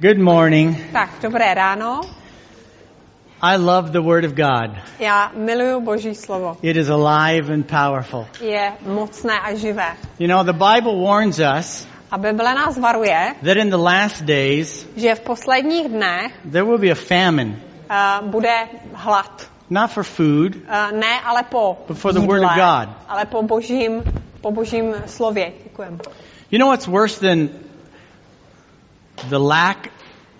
Good morning. Tak, dobré ráno. I love the Word of God. Já miluju Boží slovo. It is alive and powerful. Je mocné a živé. You know, the Bible warns us A Bible nás varuje, that in the last days že v posledních dnech there will be a famine, uh, bude hlad. not for food, Uh, ne, ale po But for the jídle, word of God. ale po božím, po božím slově. Děkujem. You know what's worse than the lack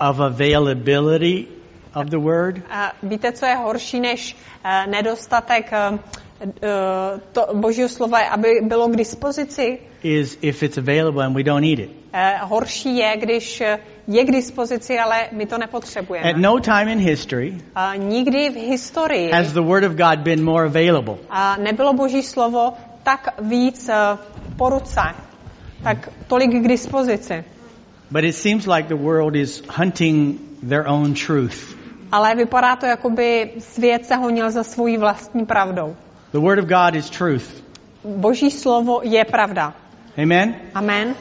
of availability of the Word? Uh, víte, co je horší než uh, nedostatek uh, to božího slova, aby bylo k dispozici? Is if it's available and we don't eat it. Uh, horší je, když je k dispozici, ale my to nepotřebujeme. At no time in history Uh, nikdy v historii has the Word of God been more available. a nebylo Boží slovo tak víc uh, po ruce, tak tolik k dispozici. But it seems like the world is hunting their own truth. Ale vypadá to, jako by svět se honil za svojí vlastní pravdou. The Word of God is truth. Boží slovo je pravda. Amen? Amen.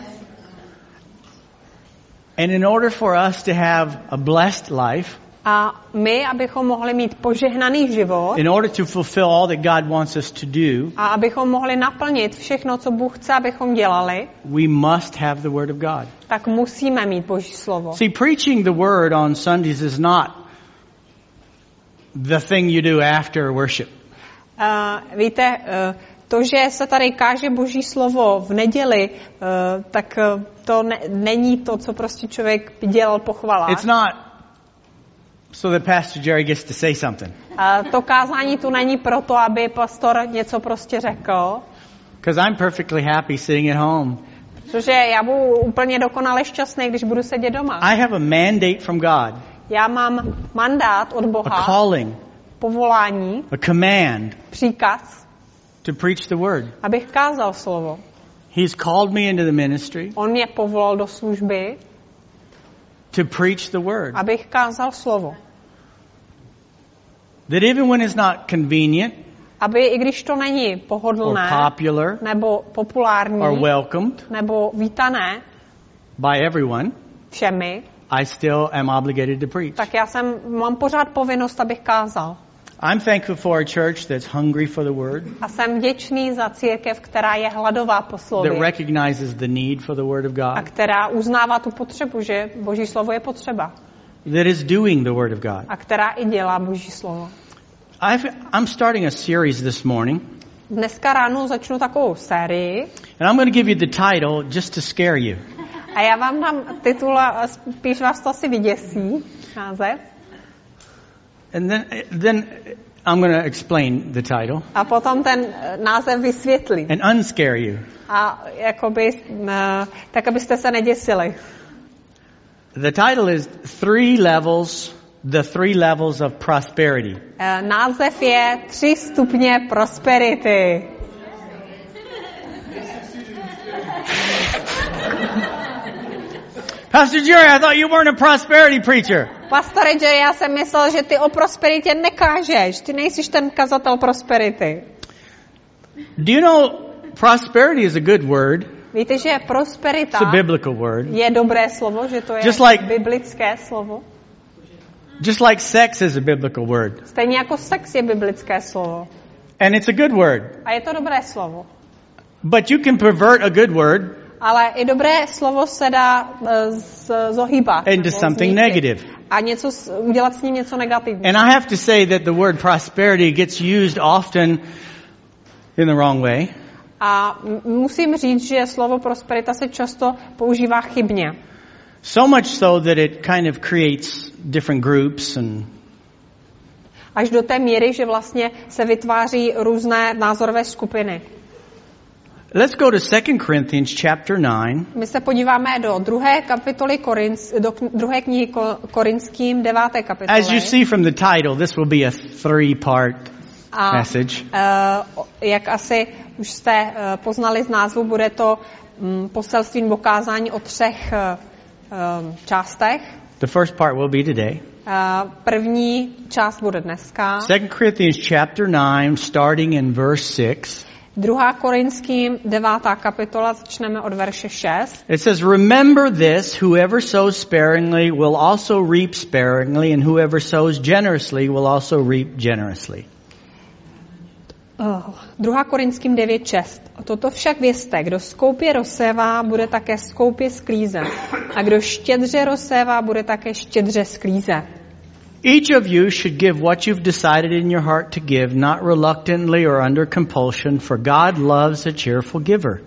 And in order for us to have a blessed life, A my, abychom mohli mít požehnaný život in order to fulfill all that God wants us to do, a abychom mohli naplnit všechno, co Bůh chce, abychom dělali, we must have the Word of God. tak musíme mít Boží slovo. See, preaching the Word on Sundays is not the thing you do after worship. Uh, víte, uh, to, že se tady káže Boží slovo v neděli, uh, tak uh, to ne, není to, co prostě člověk dělal po chvalách. It's not so that Pastor Jerry gets to say something. Uh, to kázání tu není proto, aby pastor něco prostě řekl, Because I'm perfectly happy sitting at home. protože já budu úplně dokonale šťastný, když budu sedět doma. I have a mandate from God, Já mám mandát od a Boha, calling, povolání, a command příkaz, to preach the Word. abych kázal slovo. He's called me into the ministry On mě povolal do služby, to preach the Word. abych kázal slovo. That even when it's not convenient Aby, i když to není or pohodlné, popular nebo populární, or welcomed nebo vítané by everyone, všemi, I still am obligated to preach. tak já jsem, mám pořád povinnost, abych kázal. I'm thankful for a church that's hungry for the Word, A jsem vděčný za církev, která je hladová po that slově recognizes the need for the Word of a God, která uznává tu potřebu, že Boží slovo je potřeba that is doing the Word of God. a která i dělá Boží slovo. I've, I'm starting a series this morning, Dneska ráno začnu takovou sérii and I'm going to give you the title just to scare you. a já vám dám titul a spíš vás to asi vyděsí, název. And then, then I'm going to explain the title A potom ten eh, název vysvětlí. and unscare you. A jakoby, eh, tak abyste se neděsili. The title is Three Levels, the Three Levels of Prosperity. Název je Tři stupně prosperity. Pastor Jerry, I thought you weren't a prosperity preacher. Pastore Jerry, já jsem myslel, že ty o prosperitě nekážeš. Ty nejsi ten kazatel prosperity. Do you know prosperity is a good word? Víte, že prosperita It's a biblical word. je dobré slovo, že to je Just like- biblické slovo. Just like sex is a biblical word. Stejně jako sex je biblické slovo. And it's a good word. A je to dobré slovo. But you can pervert a good word Ale i dobré slovo se dá eh, z- zohýbat. into something zničit. negative. A něco, udělat s ním něco negativního. And I have to say that the word prosperity gets used often in the wrong way. A musím říct, že slovo prosperita se často používá chybně. So much so that it kind of creates different groups and Až do té míry, že vlastně se vytváří různé názorové skupiny. Let's go to 2 Corinthians chapter 9 My se podíváme do druhé kapitoly Korinc, do druhé knihy Ko- Korinským, deváté kapitoly. As you see from the title, this will be a three-part A message. uh, jak asi už jste uh, poznali z názvu, bude to um, poselství nebo kázání o třech uh, um, částech. The first part will be today. Uh, první část bude dneska. 2 Corinthians chapter 9, starting in verse 6. 2. Korinským 9. kapitola, začneme od verše 6. It says, Remember this, whoever sows sparingly will also reap sparingly, and whoever sows generously will also reap generously. Uh, 2. Korinským 9.6. Toto však vězte, kdo skoupě rozsévá, bude také skoupě sklízet. A kdo štědře rozsévá, bude také štědře sklízet. Each of you should give what you've decided in your heart to give, not reluctantly or under compulsion, for God loves a cheerful giver.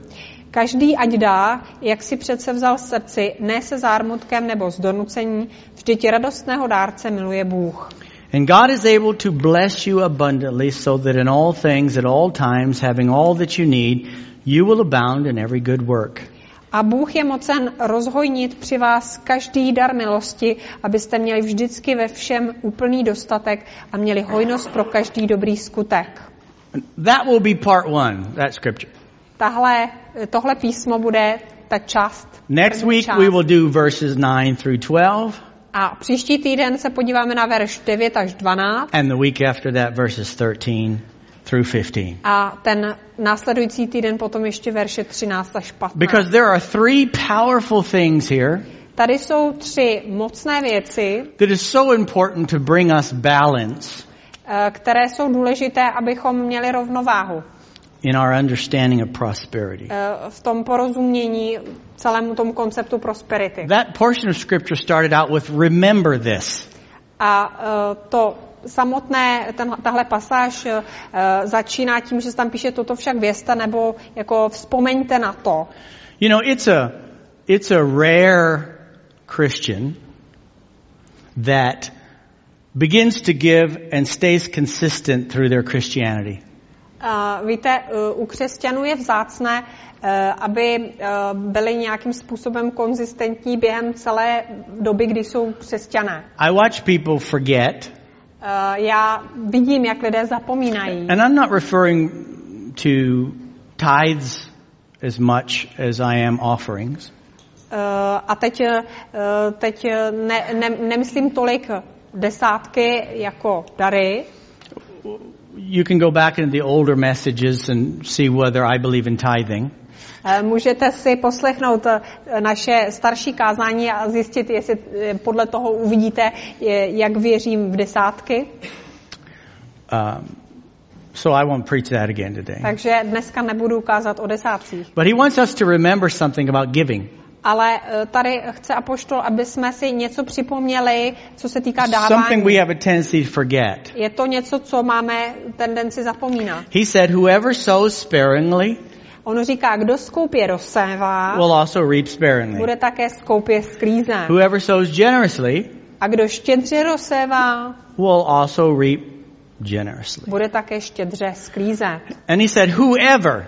Každý ať dá, jak si přece vzal v srdci, ne se zármutkem nebo z donucení, vždyť radostného dárce miluje Bůh. And God is able to bless you abundantly so that in all things, at all times, having all that you need, you will abound in every good work. A Bůh je mocen rozhojnit při vás každý dar milosti, abyste měli vždycky ve všem úplný dostatek a měli hojnost pro každý dobrý skutek. That will be part one, that scripture. Tahle, tohle písmo bude ta část. Next week část. we will do verses 9 through 12, A příští týden se podíváme na verš 9 až 12 and the week after that verses 13 through 15. a ten následující týden potom ještě verše 13 až 15. Because there are three powerful things here Tady jsou tři mocné věci, that is so important to bring us balance eh, které jsou důležité, abychom měli rovnováhu in our understanding of prosperity. eh, v tom porozumění celému tomu konceptu prosperity. That portion of scripture started out with remember this. A eh, to samotné, ten, tahle pasáž eh, začíná tím, že se tam píše toto však vězte, nebo jako vzpomeňte na to. You know, it's a it's a rare Christian that begins to give and stays consistent through their Christianity. Uh, víte, uh, u křesťanů je vzácné, uh, aby uh, byli nějakým způsobem konzistentní během celé doby, kdy jsou křesťané. I watch people forget, já vidím, jak lidé zapomínají. and I'm not referring to tithes as much as I am offerings. Uh, a teď, uh, teď ne, ne, nemyslím tolik desátky jako dary. You can go back into the older messages and see whether I believe in tithing. Uh, Můžete si poslechnout uh, naše starší kázání a zjistit, jestli uh, podle toho uvidíte, jak věřím v desátky. Um, so I won't preach that again today. Takže dneska nebudu kázat o desátcích. But he wants us to remember something about giving. Ale eh, tady chce apoštol, aby jsme si něco připomněli, co se týká Something we dávání. have a tendency to forget. Je to něco, co máme tendenci zapomínat. He said, Whoever sows sparingly On říká, kdo skoupě rozsévá, will also reap sparingly. bude také skoupě sklízet. Whoever sows generously A kdo štědře rozsévá, will also reap generously. bude také štědře sklízet. And he said, Whoever,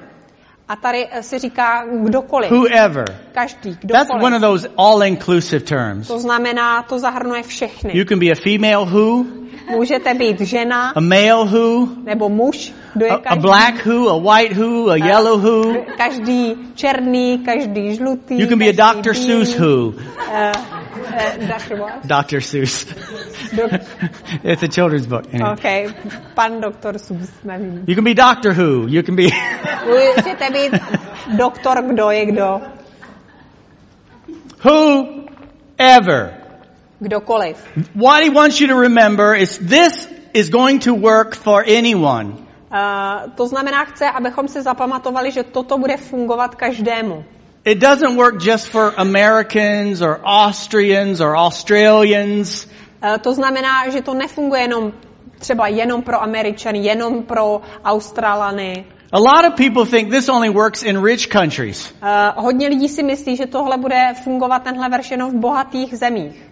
A tady eh, se říká kdokoliv, whoever. každý, That's one of kdokoliv. those all inclusive terms. To znamená, to zahrnuje všechny. You can be a female who, Můžete být žena a male who, nebo muž, kdo je a, a každý. black who, a white who, a yellow who. Každý černý, každý žlutý. You can be a Dr. Seuss who. Uh, uh, Dr. what? Dr. Seuss. Dok- it's a children's book. Anyway. OK, pan doktor Seuss, nevím. You can be Doctor Who. You can be. Můžete být doktor, kdo je kdo. Whoever. Kdokoliv. What he wants you to remember is this is going to work for anyone. Uh, to znamená, chce, abychom si zapamatovali, že toto bude fungovat každému. It doesn't work just for Americans or Austrians or Australians. Uh, to znamená, že to nefunguje jenom třeba jenom pro Američany, jenom pro Australany. A lot of people think this only works in rich countries. Uh, hodně lidí si myslí, že tohle bude fungovat tenhle verš jenom v bohatých zemích.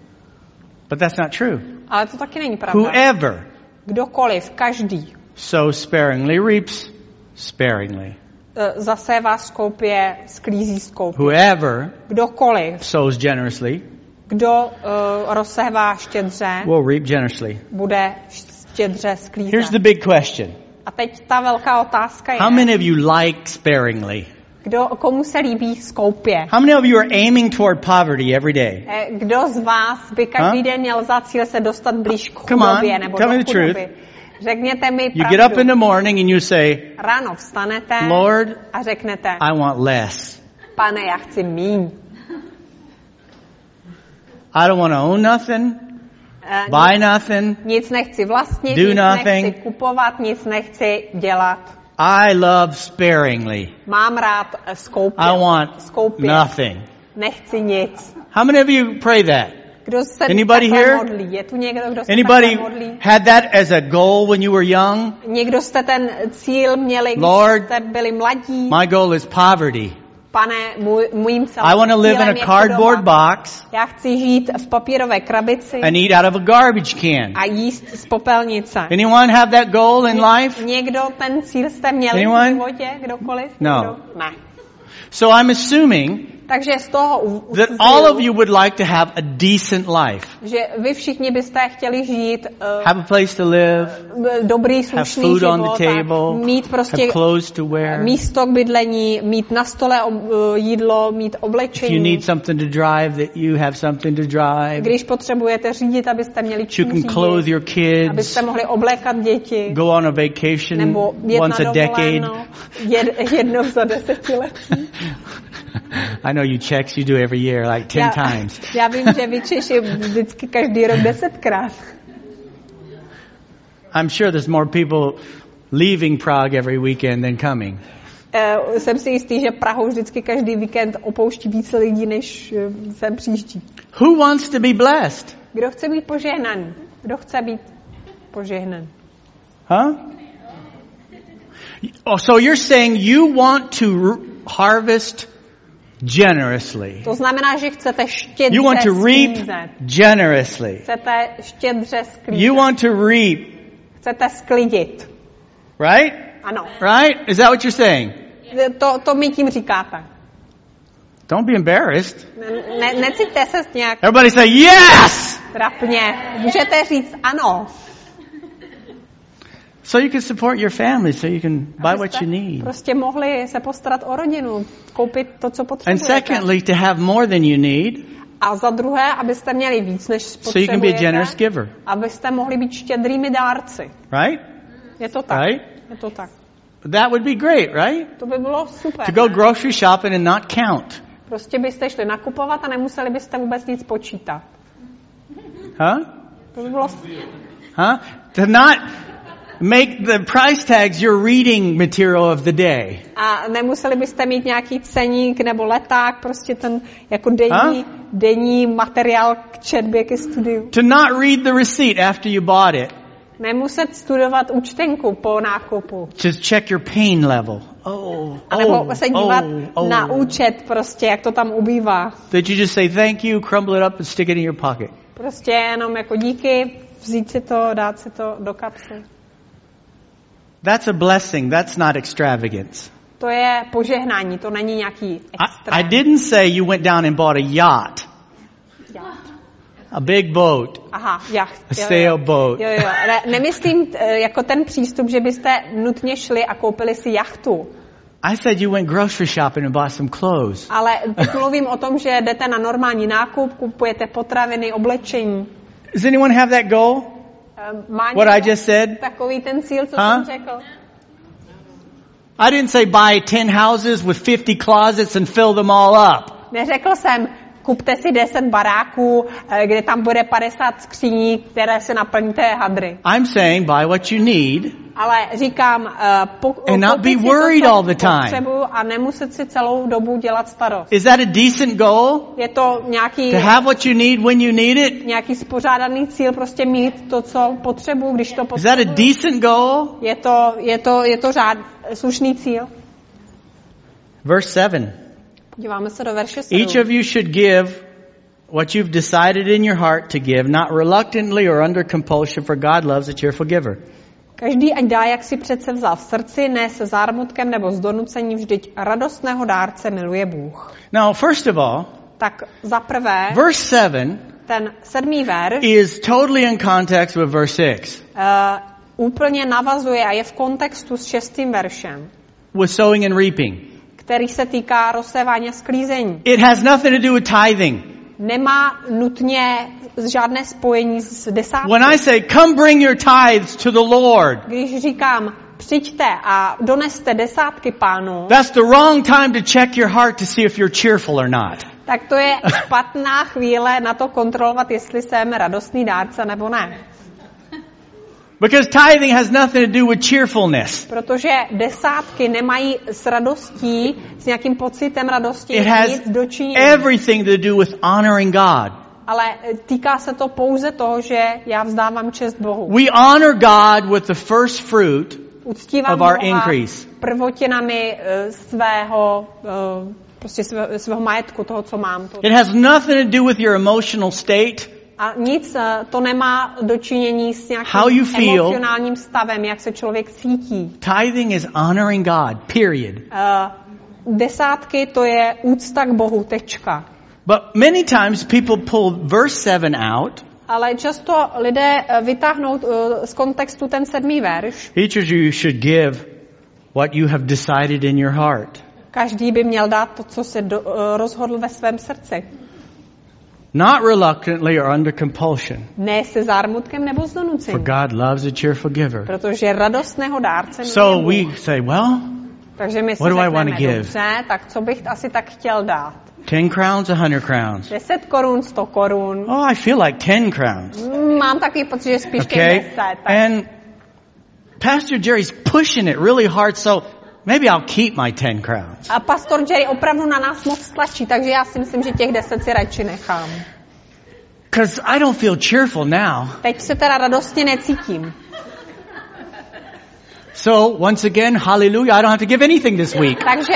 But that's not true. Ale to taky není pravda. Whoever Kdokoliv, každý, sows sparingly reaps sparingly. Uh, zasévá skoupě, sklízí skoupě. Whoever Kdokoliv, sows generously kdo uh, rozsévá štědře, will reap generously. bude štědře Here's sklízet. the big question. A teď ta velká otázka How je, many of you like sparingly? kdo, komu se líbí skoupě? How many of you are aiming toward poverty every day? Eh, Kdo z vás by každý Huh? den měl za cíl se dostat blíž k Come on, chudobě nebo tell do me the truth. Řekněte mi You get up in the morning and you say, Ráno vstanete Lord, a řeknete, I want less. pane, já chci míň. I don't want to own nothing, Eh, buy nothing. Nic nechci vlastnit, Do nic nothing. nechci kupovat, nic nechci dělat. I love sparingly. Mám rád eh, skoupě. I want skoupě. nothing. Nechci nic. How many of you pray that? Kdo Anybody here? modlí? Je tu někdo, kdo se Anybody had that as a goal when you were young? Někdo jste ten cíl měli, když Lord, jste byli mladí? My goal is poverty. Pane, můj, mým I want to live in a cardboard box Já chci žít v papírové krabici and eat out of a garbage can. a jíst z popelnice. Anyone have that goal in life? Někdo ten cíl jste měli Anyone? v životě? Kdokoliv? No. Někdo? Ne. So I'm assuming Takže z toho that all of you would like to have a decent life. že vy všichni byste chtěli žít uh, Have a place to live, dobrý, have slušný food život, on the table, mít prostě have clothes to wear. místo k bydlení, mít na stole uh, jídlo, mít If you oblečení. need something to drive, that you have something to drive. Když potřebujete řídit, abyste měli You čím can clothe your kids, abyste mohli oblékat děti, go on a vacation nebo once a decade. jed, jednou za desetiletí. I know you Czechs, you do every year like ten Já, times. já vím, že vy Češi vždycky každý rok desetkrát. I'm sure there's more people leaving Prague every weekend than coming. Uh, jsem si jistý, že Prahu vždycky každý víkend opouští více lidí, než uh, sem příští. Who wants to be blessed? Kdo chce být požehnaný? Kdo chce být požehnaný? Huh? Oh, so you're saying you want to harvest generously. To znamená, že chcete štědře You want to reap sklízet. generously. Chcete štědře sklízet. You want to reap, Chcete sklidit. right? Ano. Right? Is that what you're saying? To, to mi tím říkáte. Don't be embarrassed. Ne, ne, necítíte se nějak Everybody say yes! trapně. Můžete říct ano. So you can support your family, so you can buy what you need. Prostě mohli se postarat o rodinu, koupit to, co And potřebujete. secondly, to have more than you need, A za druhé, abyste měli víc, než so you can be a potřebujete, generous giver. abyste mohli být štědrými dárci. Right? Je to tak. Right? Je to tak. That would be great, right? To by bylo super. To go grocery shopping and not count. Prostě byste šli nakupovat a nemuseli byste vůbec nic počítat. Huh? To by bylo... Huh? To not make the price tags your reading material of the day. A nemuseli byste mít nějaký ceník nebo leták, prostě ten jako denní, A? denní materiál k četbě, ke studiu. To not read the receipt after you bought it. Nemuset studovat účtenku po nákupu. Just check your pain level. Oh, A nebo oh, se dívat oh, oh. na účet prostě, jak to tam ubývá. That you just say thank you, crumble it up and stick it in your pocket. Prostě jenom jako díky, vzít si to, dát si to do kapsy. That's a blessing. That's not extravagance. To je požehnání, to není nějaký I, extrém. I didn't say you went down and bought a yacht, Jacht. a big boat, Aha, jacht. a jo. sailboat. Jo, jo. Ne, nemyslím eh, jako ten přístup, že byste nutně šli a koupili si jachtu. I said you went grocery shopping and bought some clothes. Ale mluvím o tom, že jdete na normální nákup, kupujete potraviny, oblečení. Does anyone have that goal? Um, Má What I just said? takový ten cíl, co Huh? jsem řekl? I didn't say buy 10 houses with 50 closets and fill them all up. Neřekl jsem, kupte si 10 baráků, eh, kde tam bude 50 skříní, které se naplníte hadry. I'm saying buy what you need Ale říkám, uh, po, And not be worried to, all the time. potřebuju a nemuset si celou dobu dělat starost. Is that a decent goal? Je to nějaký, To have what you need when you need it? nějaký spořádaný cíl, prostě mít to, co potřebuju, když to Is that a potřebuju. decent goal? Je to, je to, je to řád, slušný cíl. Verse 7. Díváme se do verše 7. Each of you should give what you've decided in your heart to give, not reluctantly or under compulsion, for God loves a cheerful giver. Každý ať dá, jak si přece vzal v srdci, ne se zármutkem nebo z donucení, vždyť radostného dárce miluje Bůh. Now, first of all, Tak za prvé, verse 7 ten sedmý verš is totally in context with verse 6 uh, úplně navazuje a je v kontextu s šestým veršem, with sowing and reaping. Který se týká rozsévání a sklízení. It has nothing to do with tithing. nemá nutně žádné spojení s desátky. When I say, come bring your tithes to the Lord, Když říkám, přijďte a doneste desátky pánu, that's the wrong time to check your heart to see if you're cheerful or not. tak to je špatná chvíle na to kontrolovat, jestli jsem radostný dárce nebo ne. Because tithing has nothing to do with cheerfulness. Protože desátky nemají s radostí, s nějakým pocitem radosti It has nic dočinění. everything to do with honoring God. Ale týká se to pouze toho, že já vzdávám čest Bohu. We honor God with the first fruit Uctívám of our Boha increase. prvotinami eh, svého, eh, prostě svého, svého majetku, toho, co mám. To. It has nothing to do with your emotional state. A nic eh, to nemá dočinění s How you nějakým feel. emocionálním stavem, jak se člověk cítí. Tithing is honoring God, period. Eh, Desátky to je úcta k Bohu, tečka. But many times people pull verse 7 out. Ale často lidé eh, vytáhnou z kontextu ten sedmý verš. Each of you should give what you have decided in your heart. Každý by měl dát to, co se do, rozhodl ve svém srdci. Not reluctantly or under compulsion. Ne se zármutkem nebo z For donucení. God loves a cheerful giver. Protože radostného dárce So we say, well, Takže my si What do I řekneme, wanna give? dobře, tak co bych asi tak chtěl dát? 10 crowns, 100 crowns. 10 korun, 100 korun. Oh, I feel like 10 crowns. Mám takový pocit, že spíš Okay? 10. Tak. And Pastor Jerry's pushing it really hard, so maybe I'll keep my 10 crowns. A pastor Jerry opravdu na nás moc tlačí, takže já si myslím, že těch 10 si radši nechám. Because I don't feel cheerful now. Teď se teda radostně necítím. So, once again, hallelujah, I don't have to give anything this week. Takže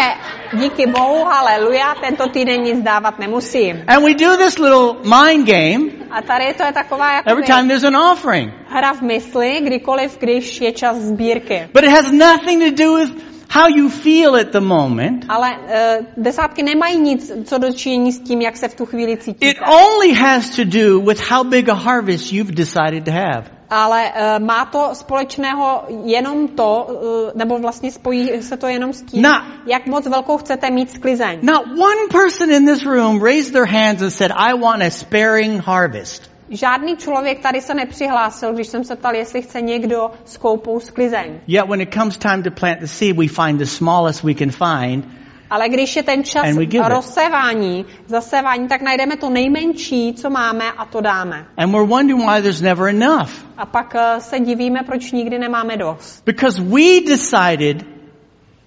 díky Bohu, haleluja, tento týden nic dávat nemusím. And we do this little mind game A tady to je taková jako every time there's an offering. hra v mysli, kdykoliv, když je čas sbírky. But it has nothing to do with how you feel at the moment. Ale uh, desátky nemají nic, co dočinění s tím, jak se v tu chvíli It cítíte. only has to do with how big a harvest you've decided to have. Ale uh, má to společného jenom to, uh, nebo vlastně spojí se to jenom s tím, Na- jak moc velkou chcete mít sklizeň. Not one person in this room raised their hands and said, I want a sparing harvest. Žádný člověk tady se nepřihlásil, když jsem se ptal, jestli chce někdo skoupou sklizeň. Yet when it comes time to plant the seed, we find the smallest we can find. Ale když je ten čas rozsévání, zasévání, tak najdeme to nejmenší, co máme a to dáme. And we're wondering why there's never enough. A pak eh, se divíme, proč nikdy nemáme dost. Because we decided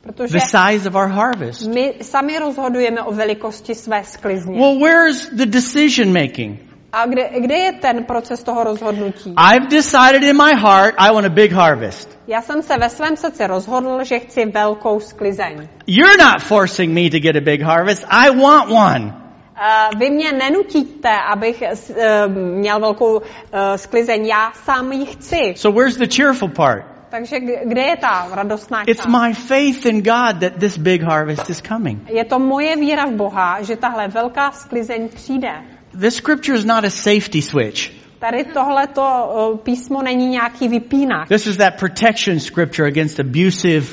Protože the size of our harvest. my sami rozhodujeme o velikosti své sklizně. Well, where's the decision making? A kde, kde je ten proces toho rozhodnutí? I've decided in my heart I want a big harvest. Já jsem se ve svém srdci rozhodl, že chci velkou sklizeň. You're not forcing me to get a big harvest. I want one. Uh, vy mě nenutíte, abych uh, měl velkou uh, sklizeň, já sám ji chci. So where's the cheerful part? Takže kde je ta radostná It's část? my faith in God that this big harvest is coming. Je to moje víra v Boha, že tahle velká sklizeň přijde. This scripture is not a safety switch. Tady tohleto písmo není nějaký vypínač. This is that protection scripture against abusive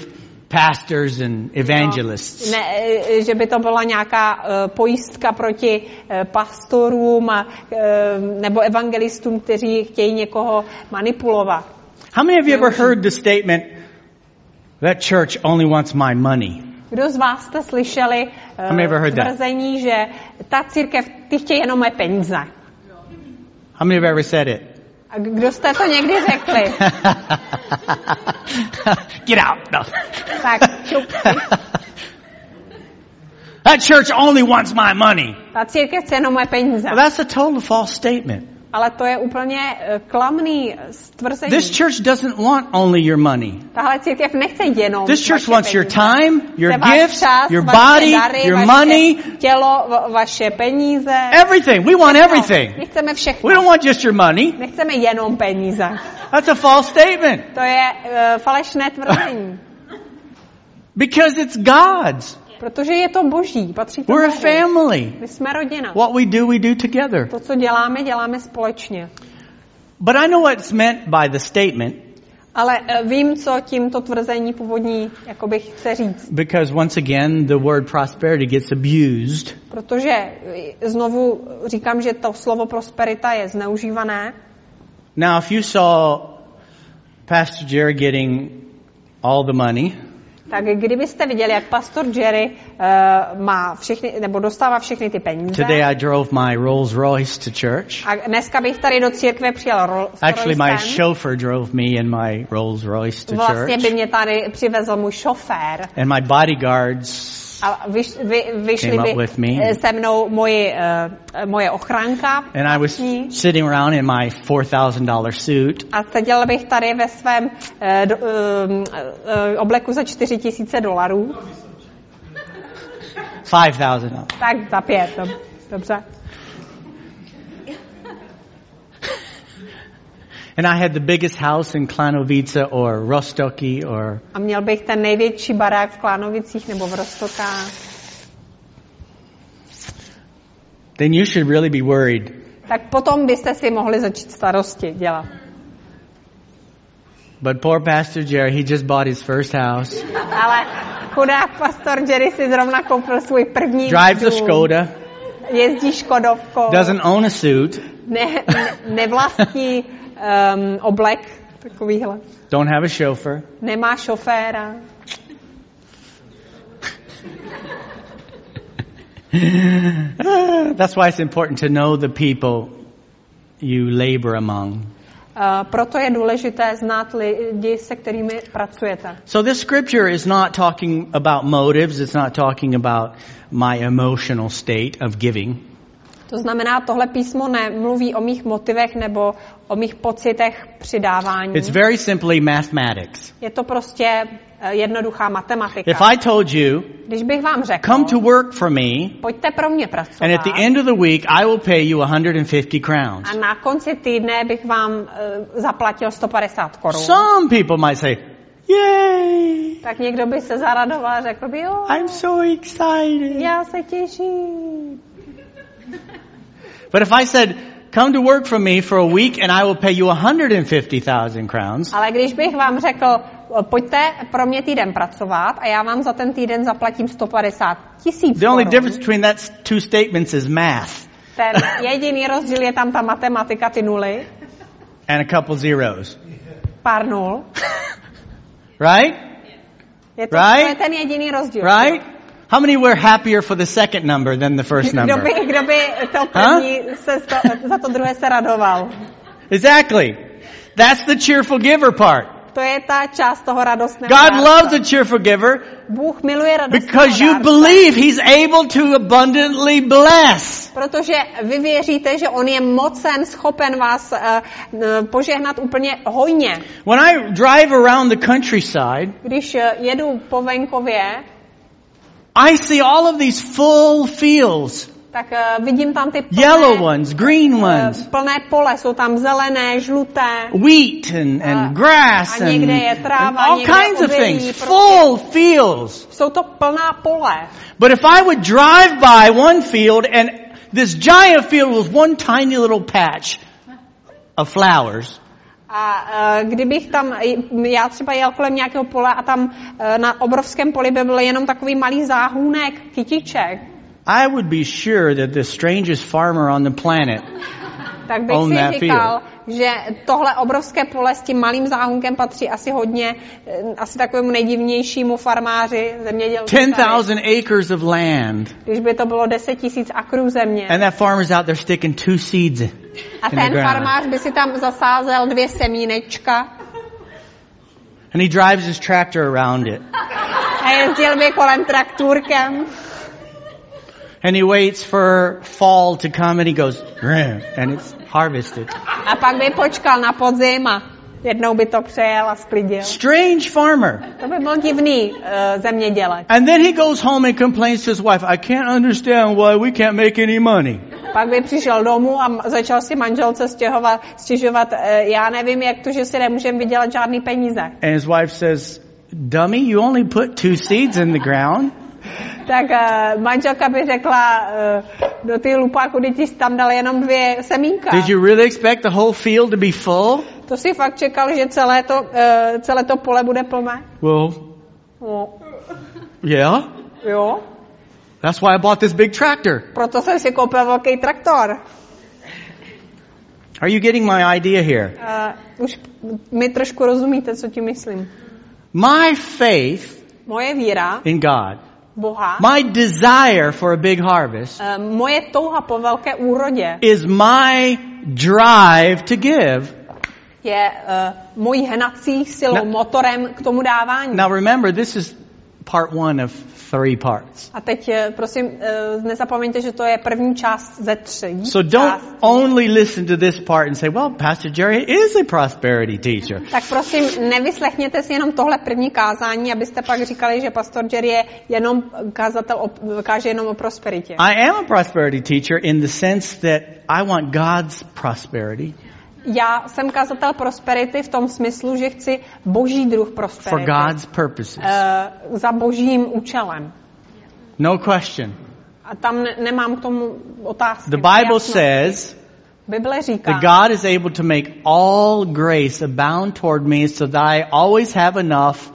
pastors and evangelists. Ne, eh, že by to byla nějaká uh, pojistka proti uh, pastorům a, uh, nebo evangelistům, kteří chtějí někoho manipulovat. How many of you ever heard the statement, that church only wants my money? Kdo z vás jste slyšeli uh, tvrzení, že ta církev, ty chtějí jenom moje peníze? How many have ever said it? A kdo jste to někdy řekli? Get out. No. Tak, čup. that church only wants my money. Ta církev chce jenom moje peníze. Well, that's a total false statement. Ale to je úplně eh, klamný stvrzení. This church doesn't want only your money. Tahle církev nechce jenom This church wants your time, your gifts, čas, your body, dary, your money, tělo, va- vaše peníze. everything. We want everything. My chceme všechno. We don't want just your money. Nechceme jenom peníze. That's a false statement. To je uh, falešné tvrzení. Because it's God's. Protože je to boží, patří to We're a family. My jsme rodina. What we do, we do together. To, co děláme, děláme společně. But I know what's meant by the statement. Ale eh, vím, co tímto tvrzení původní jakoby chce říct. Because once again, the word prosperity gets abused. Protože eh, znovu říkám, že to slovo prosperita je zneužívané. Now, if you saw Pastor Jerry getting all the money, Tak kdybyste viděli, jak pastor Jerry uh, má všechny, nebo dostává všechny ty peníze. today I drove my Rolls Royce to church. A dneska bych tady do církve přijel ro- s Actually, my chauffeur drove me in my Rolls Royce to Vlastně by church. mě tady přivezl můj šofér And my bodyguards a vyš, vy, vyšli by with me. eh, se mnou moji, uh, moje ochránka And I was sitting around in my $4,000 suit. a seděl bych tady ve svém uh, do, uh, uh, obleku za 4 tisíce dolarů. $5,000. Tak za pět, dob- dobře. And I had the biggest house in Klanovice or Rostoki or A měl bych ten největší barák v Klánovicích nebo v Rostokách. then you should really be worried. Tak potom byste si mohli začít starosti dělat. But poor Pastor Jerry, he just bought his first house, Ale chudák pastor Jerry si zrovna koupil svůj první drives a. Skoda, jezdí Škodovkou, doesn't own a suit, ne, ne, nevlastní um, oblek takovýhle, don't have a chauffeur. nemá šoféra. That's why it's important to know the people you labor among. Uh, proto je důležité znát lidi, se kterými pracujete. So this scripture is not talking about motives, it's not talking about my emotional state of giving. To znamená, tohle písmo nemluví o mých motivech nebo o mých pocitech přidávání. It's very simply mathematics. Je to prostě eh, jednoduchá matematika. If I told you, Když bych vám řekl, come to work for me, pojďte pro mě pracovat and at the end of the week I will pay you 150 crowns. a na konci týdne bych vám uh, zaplatil 150 korun, Some people might say, Yay! tak někdo by se zaradoval a řekl by, jo, I'm so excited. já se těším. But if I said, come to work for me for a week and I will pay you 150,000 crowns, Ale když bych vám řekl, pojďte pro mě týden pracovat a já vám za ten týden zaplatím 150 tisíc the only difference between that two statements is math ten jediný rozdíl je tam ta matematika, ty nuly, and a couple zeros. pár nul. Right? Je to, Right? to je ten jediný rozdíl. Right? How many were happier for the second number than the first Kdo number? by, kdo by to první se to, za to druhé se radoval? Exactly. That's the cheerful giver part. To je ta část toho radostného God dárce. loves a cheerful giver Bůh miluje radostného because you dárce, believe He's able to abundantly bless. Protože vy věříte, že On je mocen, schopen vás uh, požehnat úplně hojně. When I drive around the countryside, Když eh, jedu po venkově, I see all of these full fields. tak uh, vidím tam ty plné, Yellow ones, green eh, ones, plné pole. Jsou tam zelené, žluté. wheat and, and A- grass a and, někde je and tráva, all někde kinds of things. prostě. Full fields. Jsou to plná pole. But if I would drive by one field and this giant field was one tiny little patch of flowers, A uh, kdybych tam, já třeba jel kolem nějakého pole a tam uh, na obrovském poli by byl jenom takový malý záhůnek kytiček, I would be sure that the strangest farmer on the planet tak bych si říkal, že tohle obrovské pole s tím malým záhůnkem patří asi hodně, eh, asi takovému nejdivnějšímu farmáři, zemědělci. tady. 10,000 acres of land. Když by to bylo 10 tisíc akrů země. And that farmer's out there sticking two seeds A ten farmář by si tam zasázel dvě semínečka And he drives his tractor around it. a jezdil by kolem traktůrkem And he waits for fall to come and he goes, and it's harvested. a pak by počkal na podzim a jednou by to přejel a sklidil. Strange farmer. To by byl divný uh, zemědělec. And then he goes home and complains to his wife, I can't understand why we can't make any money. Pak by přišel domů a začal si manželce stěhovat, stěžovat, uh, já nevím, jak to, že si nemůžeme vydělat žádný peníze. And his wife says, Dummy, you only put two seeds in the ground. Tak uh, manželka by řekla uh, do ty lupáku, kdy ti tam dal jenom dvě semínka. Did you really expect the whole field to be full? To si fakt čekal, že celé to, uh, celé to pole bude plné? Well, No, yeah. jo. That's why I bought this big tractor. Proto jsem si koupil velký traktor. Are you getting my idea here? Uh, už mi trošku rozumíte, co tím myslím. My faith Moje víra in God, Boha, my desire for a big harvest uh, moje touha po velké úrodě is my drive to give. je uh, mojí hnací silou, No. motorem k tomu dávání. Now remember, this is part one of three parts. A teď eh, prosím, eh, nezapomeňte, že to je první část ze tří. So don't část. only listen to this part and say, well, Pastor Jerry is a prosperity teacher. Tak prosím, nevyslechněte si jenom tohle první kázání, abyste pak říkali, že pastor Jerry je jenom kázatel, o, káže jenom o prosperitě. I am a prosperity teacher in the sense that I want God's prosperity Já jsem kázatel prosperity v tom smyslu, že chci boží druh for prosperity. God's purposes. Uh, za božím účelem. No question. A tam ne, nemám k tomu otázky. The Bible says Bible říká, that God is able to make all grace abound toward me so that I always have enough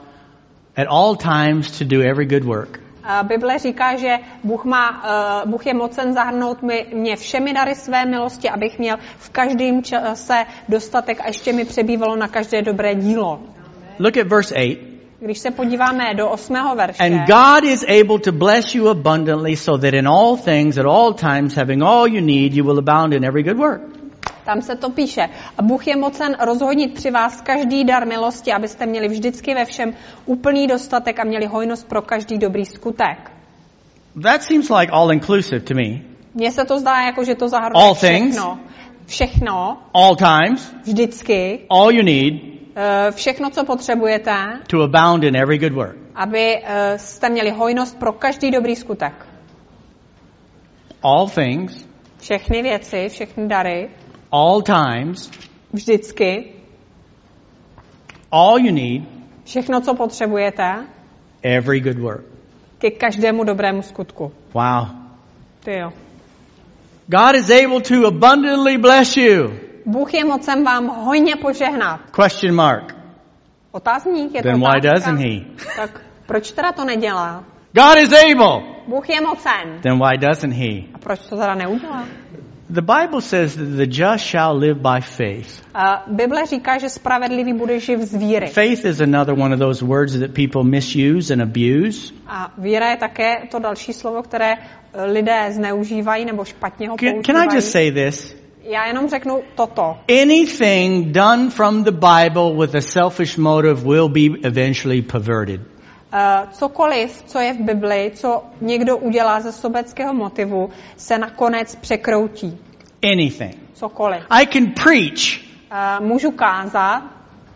at all times to do every good work. A Bible říká, že Bůh, má, uh, Bůh je mocen zahrnout mi, mě všemi dary své milosti, abych měl v každém čase dostatek a ještě mi přebývalo na každé dobré dílo. Look at verse 8. Když se podíváme do osmého verše, And God is able to bless you abundantly so that in all things, at all times, having all you need, you will abound in every good work. Tam se to píše, a Bůh je mocen rozhodnit při vás každý dar milosti, abyste měli vždycky ve všem úplný dostatek a měli hojnost pro každý dobrý skutek. That seems like all inclusive to me. Mně se to zdá, jako že to zahrnuje All things. všechno. Všechno, All times, vždycky, all you need eh, všechno, co potřebujete, to abound in every good work. aby eh, jste měli hojnost pro každý dobrý skutek. All things, Všechny věci, všechny dary, all times, vždycky, all you need, všechno, co potřebujete, every good work. ke každému dobrému skutku. Wow. Ty jo. God is able to abundantly bless you. Bůh je mocen vám hojně požehnat. Question mark. Otázník je to Then why otázka. doesn't he? Tak proč teda to nedělá? God is able. Bůh je mocen. Then why doesn't he? A proč to teda neudělá? The Bible says that the just shall live by faith. A Bible říká, že spravedlivý bude živ z víry. Faith is another one of those words that people misuse and abuse. A víra je také to další slovo, které eh, lidé zneužívají nebo špatně ho Can, používají. can I just say this? Já jenom řeknu toto. Anything done from the Bible with a selfish motive will be eventually perverted. Uh, cokoliv, co je v Bibli, co někdo udělá ze sobeckého motivu, se nakonec překroutí. Anything. Cokoliv. I can preach Uh, můžu kázat,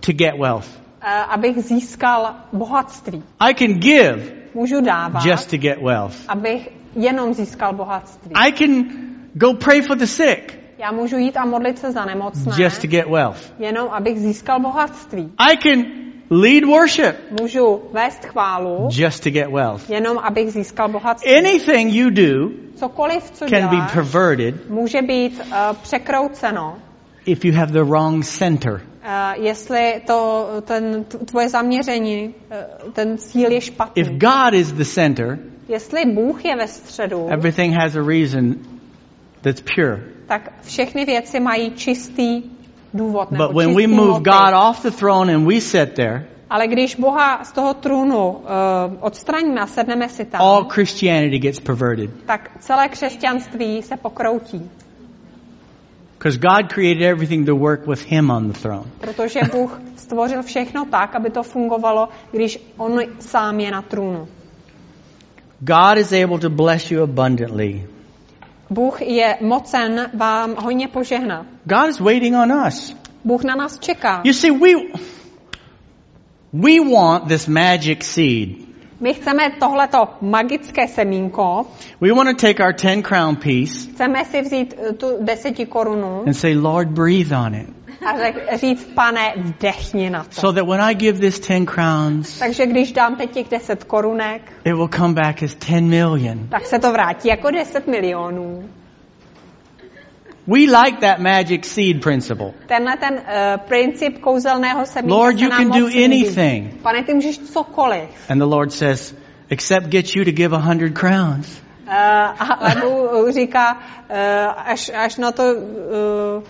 to get wealth. uh, abych získal bohatství. I can give Můžu dávat, just to get wealth. abych jenom získal bohatství. I can go pray for the sick Já můžu jít a modlit se za nemocné, just to get wealth. jenom abych získal bohatství. I can lead worship Můžu vést chválu, just to get wealth. jenom abych získal bohatství. Anything you do Cokoliv, co can be děláš, perverted může být uh, překrouceno, if you have the wrong center. uh, jestli to, ten, tvoje zaměření, uh, ten cíl je špatný. If God is the center, Jestli Bůh je ve středu, everything has a reason that's pure. tak všechny věci mají čistý důvod nebo But when we move motiv. God off the throne and we sit there, Ale když Boha z toho trůnu uh, odstraníme a sedneme si tam, all Christianity gets perverted. tak celé křesťanství se pokroutí. Because God created everything to work with Him on the throne. Protože Bůh stvořil všechno tak, aby to fungovalo, když On sám je na trůnu. God is able to bless you abundantly. Bůh je mocen vám hojně požehnat. God is waiting on us. Bůh na nás čeká. You see, we, we want this magic seed. My chceme tohleto magické semínko, We want to take our 10 crown piece chceme si vzít eh, tu deseti korunu and say, Lord, breathe on it. A řek- říct, pane, vdechni na to. So that when I give this 10 crowns, Takže když dám teď těch deset korunek, it will come back as 10 million. tak se to vrátí jako 10 milionů. We like that magic seed principle. Tenhle ten uh, princip kouzelného semínka Lord, se you can do líbí. anything. Pane, ty můžeš cokoliv. And the Lord says, except get you to give a hundred crowns. Uh, a Bůh říká, uh, až, až na to, uh,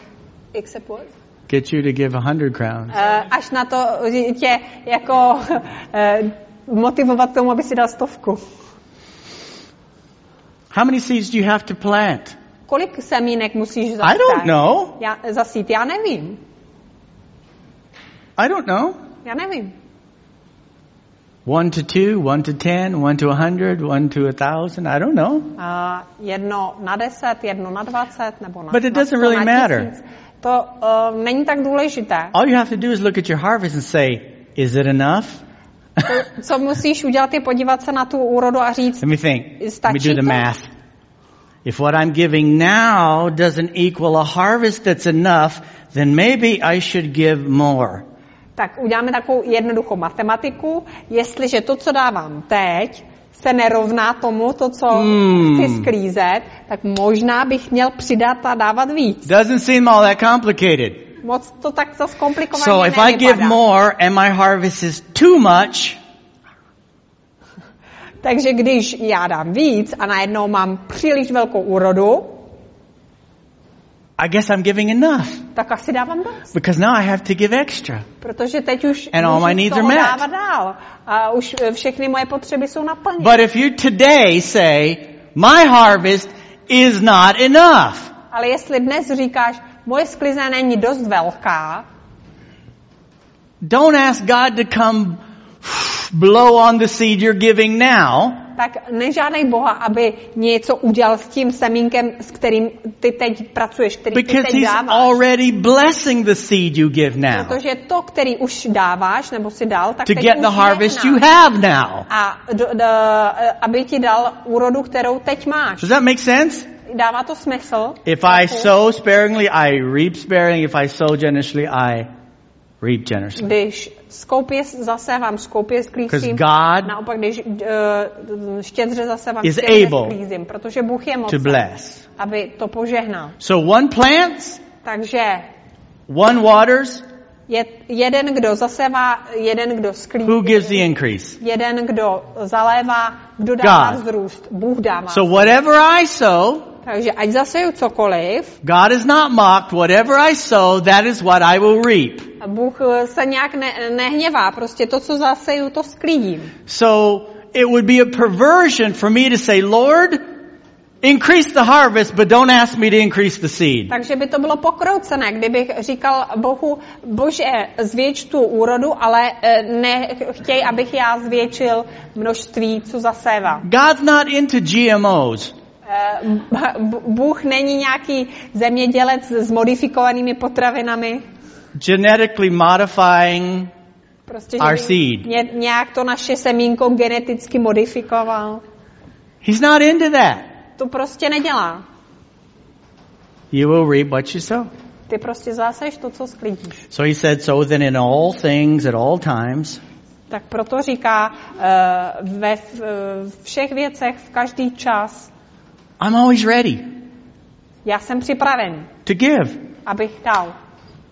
except what? Get you to give a hundred crowns. Uh, až na to že tě jako uh, motivovat tomu, aby si dal stovku. How many seeds do you have to plant? Kolik semínek musíš I zasít? don't know. Já, zasít? Já nevím. I don't know. Já nevím. One to two, one to ten, one to a hundred, one to a thousand. I don't know. Uh, jedno na deset, jedno na dvacet, nebo na But it doesn't really matter. To uh, není tak důležité. All you have to do is look at your harvest and say, is it enough? To, co musíš udělat, je podívat se na tu úrodu a říct, Let me think. Let me do the to? math. If what I'm giving now doesn't equal a harvest that's enough, then maybe I should give more. tak uděláme takovou jednoduchou matematiku. Jestliže to, co dávám teď, se nerovná tomu, to, co Hmm. chci sklízet, tak možná bych měl přidat a dávat víc. Doesn't seem all that complicated. Moc to tak zase komplikovaně So if I give nevypadá. more and my harvest is too much, Takže když já dám víc a najednou mám příliš velkou úrodu, I guess I'm giving enough tak asi dávám dost. because now I have to give extra. Protože teď už And all my needs are met. dávat dál. A už eh, všechny moje potřeby jsou naplněny. But if you today say, my harvest is not enough, Ale jestli dnes říkáš, moje sklize není dost velká, don't ask God to come blow on the seed you're giving now. Tak nežádej Boha, aby něco udělal s tím semínkem, s kterým ty teď pracuješ, který ty Because teď he's dáváš. already blessing the seed you give now Protože to, který už dáváš, nebo si dal, tak to teď get už the harvest you have now. A do, do, aby ti dal úrodu, kterou teď máš. Does that make sense? Dává to smysl? If I sow sparingly, I reap sparingly. If I sow generously, I reap generously. Když skoupě zasevám, skoupě sklízím. God Naopak, když uh, štědře zasevám, is štědře able sklízím. Protože Bůh je To mocen, bless. aby to požehnal. So one plants, Takže one waters. je jeden, kdo zasevá, jeden, kdo sklízí. Who gives the increase? Jeden, kdo zalévá, kdo dává God. vzrůst. Bůh dává. So whatever I sow, Takže ať zaseju cokoliv, God is not mocked. Whatever I sow, that is what I will reap. Bůh eh, se nějak ne, nehněvá. Prostě to, co zaseju, to sklidím. So it would be a perversion for me to say, Lord, increase the harvest, but don't ask me to increase the seed. Takže by to bylo pokroucené, kdybych říkal Bohu, bože, zvětš tu úrodu, ale eh, nechtěj, abych já zvětšil množství, co zasévá. God's not into GMOs. Eh, Bůh není nějaký zemědělec s modifikovanými potravinami, Genetically modifying prostě, Our seed. ně, nějak to naše semínko geneticky modifikoval. He's not into that. To prostě nedělá. You will reap what you sow. Ty prostě zaseš to, co sklidíš. So he said, so then in all things at all times, Tak proto říká uh, ve v, všech věcech, v každý čas, I'm always ready já jsem připraven, to give. abych dal.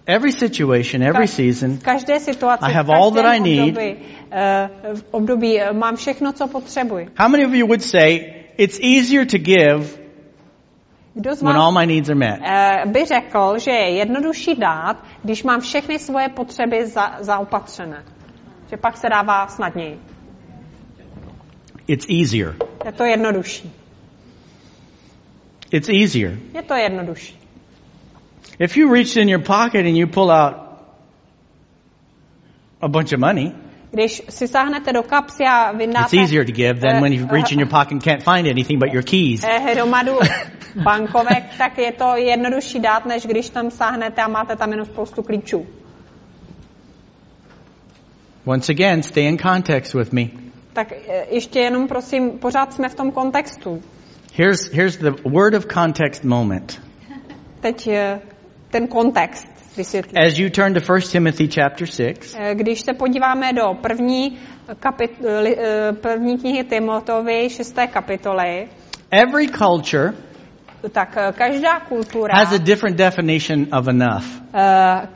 Every situation, every season, V každé situaci, I have all that I need. období, uh, v období uh, mám všechno, co potřebuji. how many of you would say it's easier to give Kdo z when all vás my needs are met? uh, by řekl, že je jednodušší dát, když mám všechny svoje potřeby za, zaopatřené. Že pak se dává snadněji. It's easier. Je to jednodušší. It's easier. Je to jednodušší. If you reach in your pocket and you pull out a bunch of money, Když si sáhnete do kapsy a vyndáte it's easier to give than when you reach in your pocket and can't find anything but your keys. eh, hromadu bankovek, tak je to jednodušší dát, než když tam sáhnete a máte tam jenom spoustu klíčů. Once again, stay in context with me. Tak eh, ještě jenom prosím, pořád jsme v tom kontextu. Here's, here's the word of context moment. Teď ten kontext vysvětlím. As you turn to 1 Timothy chapter 6, Eh, Když se podíváme do první, kapit, eh, první knihy Timotovi, šesté kapitoly, every culture tak eh, každá kultura has a different definition of enough.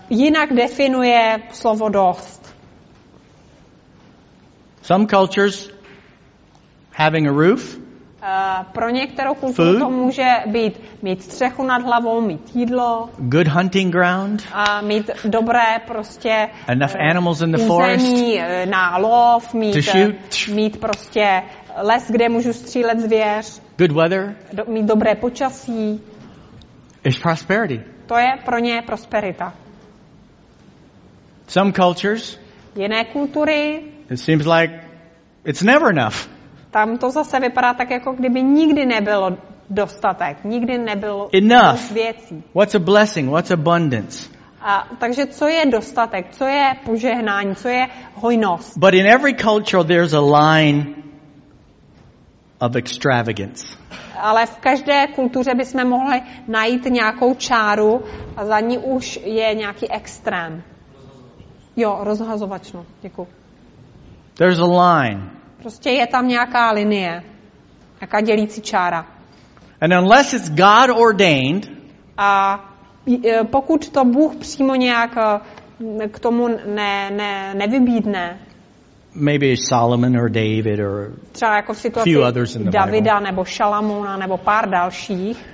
jinak definuje slovo dost. Some cultures having a roof, Pro některou kulturu Food. to může být mít střechu nad hlavou, mít jídlo, good hunting ground, a mít dobré prostě enough eh, animals in the forest, eh, na lov, mít, To eh, shoot. mít prostě les, kde můžu střílet zvěř, good weather do, mít dobré počasí. is prosperity. To je pro ně prosperita. Some cultures, Jiné kultury, it seems like it's never enough. Tam to zase vypadá tak, jako kdyby nikdy nebylo dostatek, nikdy nebylo Enough. věcí. What's a blessing? What's abundance? A, takže co je dostatek, co je požehnání, co je hojnost? But in every culture, there's a line of extravagance. Ale v každé kultuře bychom mohli najít nějakou čáru a za ní už je nějaký extrém. Jo, rozhazovačno, děkuji. There's a line. Prostě je tam nějaká linie, nějaká dělící čára. And unless it's God ordained, A e, pokud to Bůh přímo nějak e, k tomu ne, ne, nevybídne, maybe Solomon or David or třeba jako v situaci Few others in the Davida nebo Šalamuna nebo pár dalších,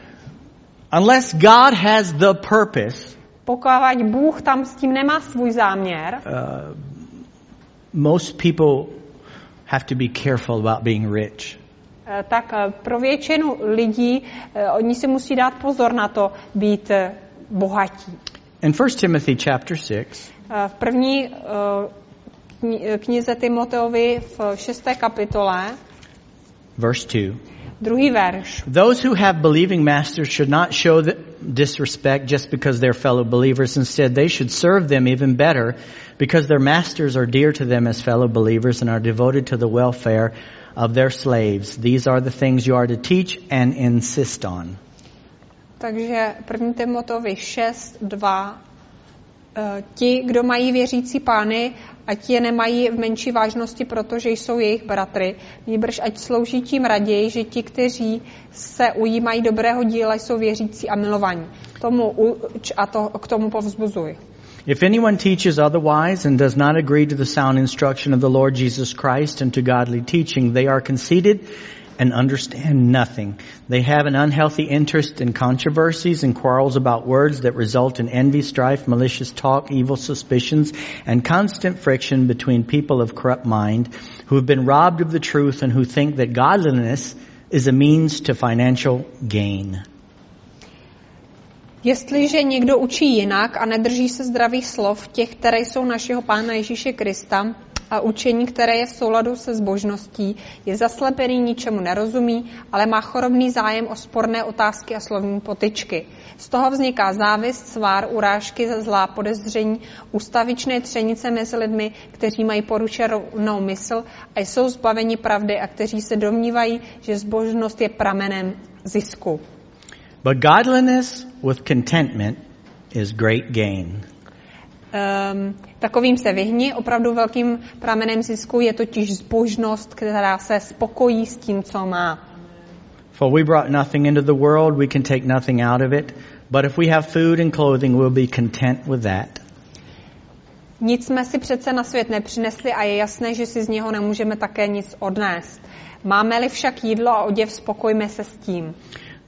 unless God has the purpose, pokud Bůh tam s tím nemá svůj záměr, uh, most people have to be careful about being rich. e, tak e, pro většinu lidí e, oni si musí dát pozor na to být bohatí. In 1 Timothy chapter 6, E, V první kni- knize Timoteovi v šesté kapitole, verse 2, druhý verš. those who have believing masters should not show disrespect just because they're fellow believers. Instead, they should serve them even better because their masters are dear to them as fellow believers and are devoted to the welfare of their slaves. These are the things you are to teach and insist on. Takže 1. Timotovi 6, 2. Eh, Ti, kdo mají věřící pány, ať je nemají v menší vážnosti, protože jsou jejich bratry, nýbrž ať slouží tím raději, že ti, kteří se ujímají dobrého díla, jsou věřící a milovaní. Tomu uč a to, k tomu povzbuzuj. If anyone teaches otherwise and does not agree to the sound instruction of the Lord Jesus Christ and to godly teaching, they are conceited and understand nothing. They have an unhealthy interest in controversies and quarrels about words that result in envy, strife, malicious talk, evil suspicions, and constant friction between people of corrupt mind who have been robbed of the truth and who think that godliness is a means to financial gain. Jestliže někdo učí jinak a nedrží se zdravých slov, těch, které jsou našeho Pána Ježíše Krista, a učení, které je v souladu se zbožností, je zaslepený, ničemu nerozumí, ale má chorobný zájem o sporné otázky a slovní potyčky. Z toho vzniká závist, svár, urážky, zlá podezření, ustavičné třenice mezi lidmi, kteří mají porušenou mysl a jsou zbaveni pravdy a kteří se domnívají, že zbožnost je pramenem zisku. But godliness with contentment is great gain. Um, takovým se vyhni. Opravdu velkým pramenem zisku je totiž zbožnost, která se spokojí s tím, co má. For we brought nothing into the world, we can take nothing out of it. But if we have food and clothing, we'll be content with that. Nic jsme si přece na svět nepřinesli a je jasné, že si z něho nemůžeme také nic odnést. Máme-li však jídlo a oděv, spokojme se s tím.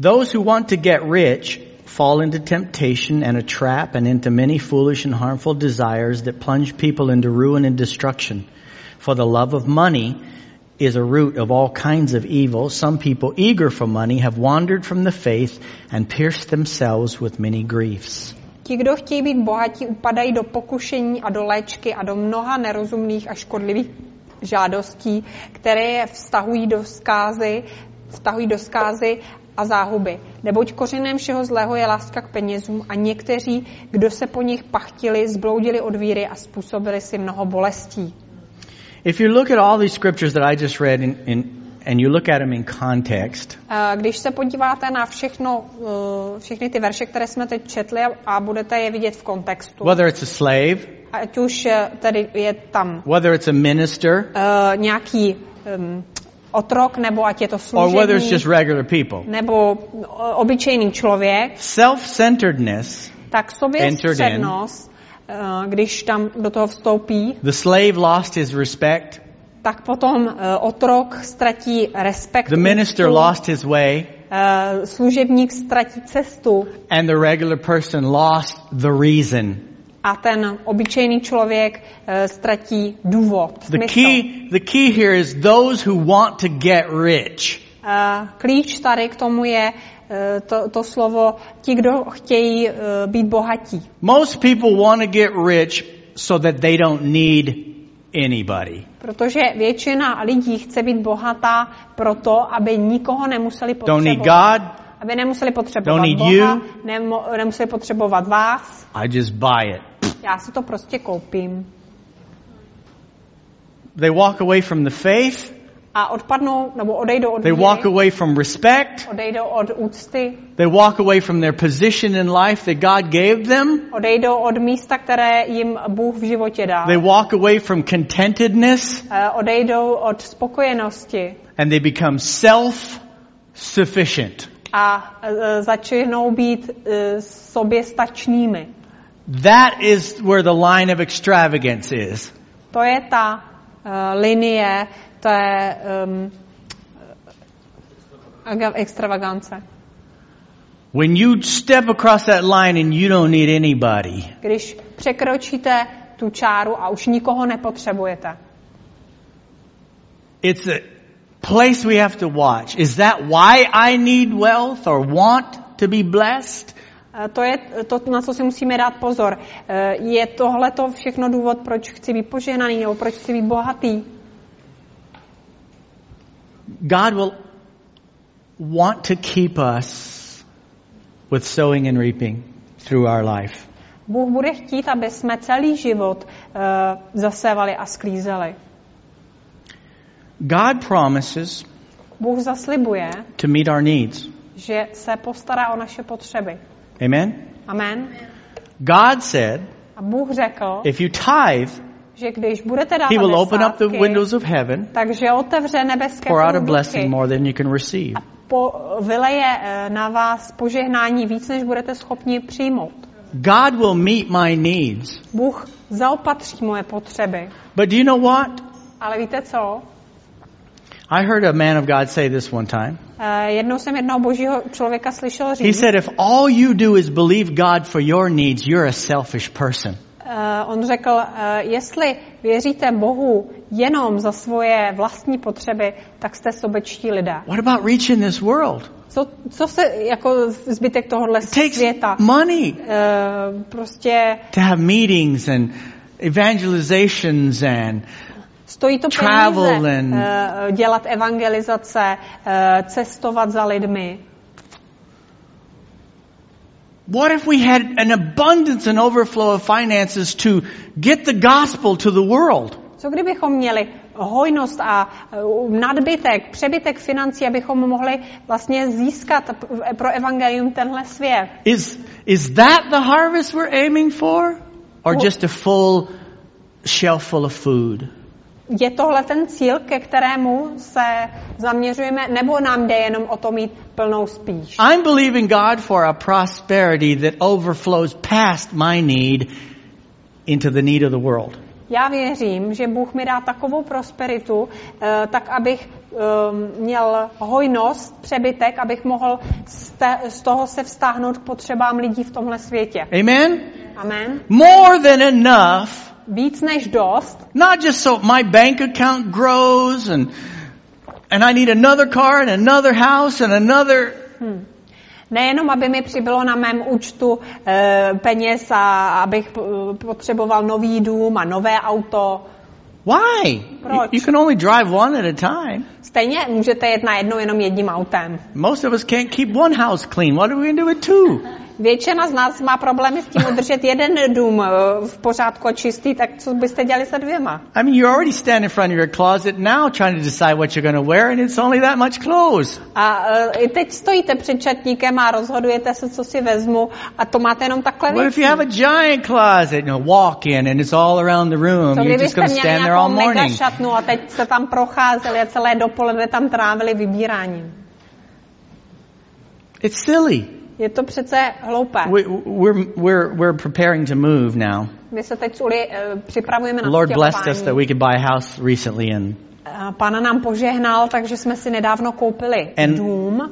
Those who want to get rich fall into temptation and a trap and into many foolish and harmful desires that plunge people into ruin and destruction. For the love of money is a root of all kinds of evil. Some people eager for money have wandered from the faith and pierced themselves with many griefs. Ti, kdo chtějí být bohatí, upadají do pokušení a do léčky a do mnoha nerozumných a škodlivých žádostí, které je vztahují do zkázy, vztahují do zkázy a záhuby. Neboť kořenem všeho zlého je láska k penězům a někteří, kdo se po nich pachtili, zbloudili od víry a způsobili si mnoho bolestí. If you look at all these scriptures that I just read in, in, and you look at them in context, Když se podíváte na všechno, eh, všechny ty verše, které jsme teď četli a- budete je vidět v kontextu, whether it's a slave, ať už eh, tedy je tam whether it's a minister, uh, nějaký um, otrok, nebo ať je to or whether it's just regular people. nebo obyčejný člověk, Self-centeredness, tak in. eh, když tam do toho vstoupí, the slave lost his respect, tak potom eh, otrok ztratí respekt, the minister lost his way, eh, služebník ztratí cestu and the regular person lost the reason. A ten obyčejný člověk eh, ztratí důvod, The key, the key here is those who want to get rich. Eh, Klíč tady k tomu je eh, to, to slovo ti, kdo chtějí eh, být bohatí. Most people want to get rich so that they don't need anybody. Protože většina lidí chce být bohatá proto, aby nikoho nemuseli Don't need potřebovat. God, Aby nemuseli potřebovat Don't need Boha, you. nemo, nemuseli potřebovat vás. I just buy it. Já si to prostě koupím. They walk away from the faith, A odpadnou, nebo odejdou od they walk away from respect, odejdou od úcty, they walk away from their position in life that God gave them, odejdou od místa, které jim Bůh v životě dal. they walk away from contentedness, Eh, Odejdou od spokojenosti and they become self sufficient. a eh, začnou být eh, sobě stačnými. That is where the line of extravagance is. To je ta uh, linie té um, aga- extravagance. When you step across that line and you don't need anybody, Když překročíte tu čáru a už nikoho nepotřebujete. it's a place we have to watch. Is that why I need wealth or want to be blessed? Eh, To je to, na co si musíme dát pozor. Eh, Je tohle to všechno důvod, proč chci být požehnaný nebo proč chci být bohatý? God will want to keep us with sowing and reaping through our life. Bůh bude chtít, aby jsme celý život uh, zasévali a sklízeli. God promises Bůh zaslibuje, to meet our needs. že se postará o naše potřeby. Amen? Amen. God said, A Bůh řekl, if you tithe, že když budete dávat He will open up the windows of heaven, takže otevře nebeské pour out a blessing more than you can receive. a po, vyleje eh, na vás požehnání víc, než budete schopni přijmout. God will meet my needs. Bůh zaopatří moje potřeby. But do you know what? Ale víte co? I heard a man of God say this one time. Eh, Jednou jsem jednoho božího člověka slyšel He said, if all you do is believe God for your needs, you're a selfish person. eh, on řekl, eh, jestli věříte Bohu jenom za svoje vlastní potřeby, tak jste sobečtí lidé. What about reaching this world? Co, co se jako zbytek tohohle světa money eh, prostě to have meetings and evangelizations and stojí to peníze, and- eh, dělat evangelizace, eh, cestovat za lidmi. what if we had an abundance and overflow of finances to get the gospel to the world? Co kdybychom měli hojnost a eh, nadbytek, přebytek financí, abychom mohli vlastně získat pro evangelium tenhle svět? Is, is that the harvest we're aiming for? Or just a full shelf full of food? Je tohle ten cíl, ke kterému se zaměřujeme, nebo nám jde jenom o to mít plnou spíš? I'm believing God for a prosperity that overflows past my need into the need of the world. Já věřím, že Bůh mi dá takovou prosperitu, eh, tak abych ehm, měl hojnost, přebytek, abych mohl z toho se vztáhnout k potřebám lidí v tomhle světě. Amen? Amen. More than enough, Víc než dost, not just so my bank account grows and and I need another car and another house and another nejenom aby mi přibylo na mém účtu eh, peněz a abych eh, potřeboval nový dům a nové auto. Why? Proč? you can only drive one at a time. Stejně můžete jet na jednou jenom jedním autem. Most of us can't keep one house clean. What are we going to do with two? Většina z nás má problémy s tím udržet jeden dům eh, v pořádku a čistý, tak co byste dělali se dvěma? I mean, you already stand in front of your closet now trying to decide what you're going to wear, and it's only that much clothes. A uh, i teď stojíte před čatníkem a rozhodujete se, co si vezmu a to máte jenom takhle What if you have a giant closet, you know, walk in, and it's all around the room? Co You're just going to stand there all morning. šatnu a teď se tam procházeli a celé dopoledne tam trávili vybíráním. It's silly. Je to přece hloupé. We, we're, we're, we're preparing to move now. My se teď Uli uh, připravujeme na Lord blessed us that we could buy a house recently, and A Pán nám požehnal, takže jsme si nedávno koupili And- dům.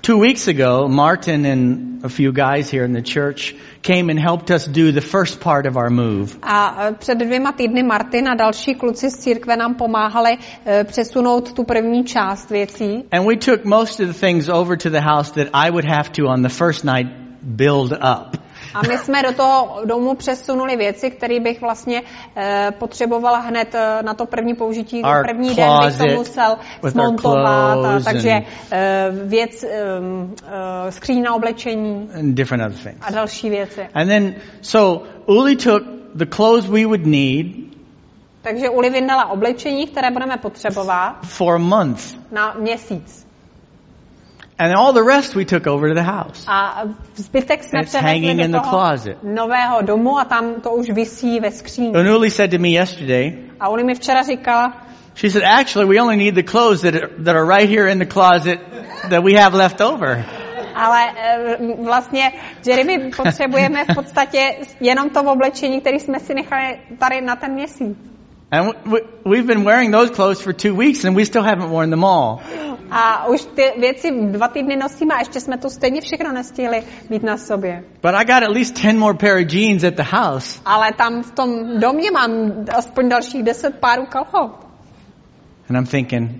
two weeks ago, Martin and a few guys here in the church came and helped us do the first part of our move. A před dvěma týdny Martin a další kluci z církve nám pomáhali přesunout tu první část věcí. And we took most of the things over to the house that I would have to on the first night build up. A my jsme do toho domu přesunuli věci, které bych vlastně eh, potřebovala hned eh, na to první použití. Our první den bych to musel smontovat, a, takže eh, věc, um, eh, skříň na oblečení and different other things. a další věci. And then, so Uli took the clothes we would need Takže Uli vyndala oblečení, které budeme potřebovat for a month. na měsíc. And all the rest we took over to the house. A zbytek jsme It's hanging in the closet. nového domu a tam to už visí ve skříni. And Uli said to me yesterday, A Uli mi včera říkala, she said, actually, we only need the clothes that are, that are right here in the closet that we have left over. ale eh, vlastně, Jerry, my potřebujeme v podstatě jenom to oblečení, které jsme si nechali tady na ten měsíc. And we, we, we've been wearing those clothes for two weeks and we still haven't worn them all. A už ty věci dva týdny nosíme a ještě jsme to stejně všechno nestihli mít na sobě. But I got at least 10 more pair of jeans at the house. Ale tam v tom domě mám aspoň dalších deset párů kalhot. And I'm thinking,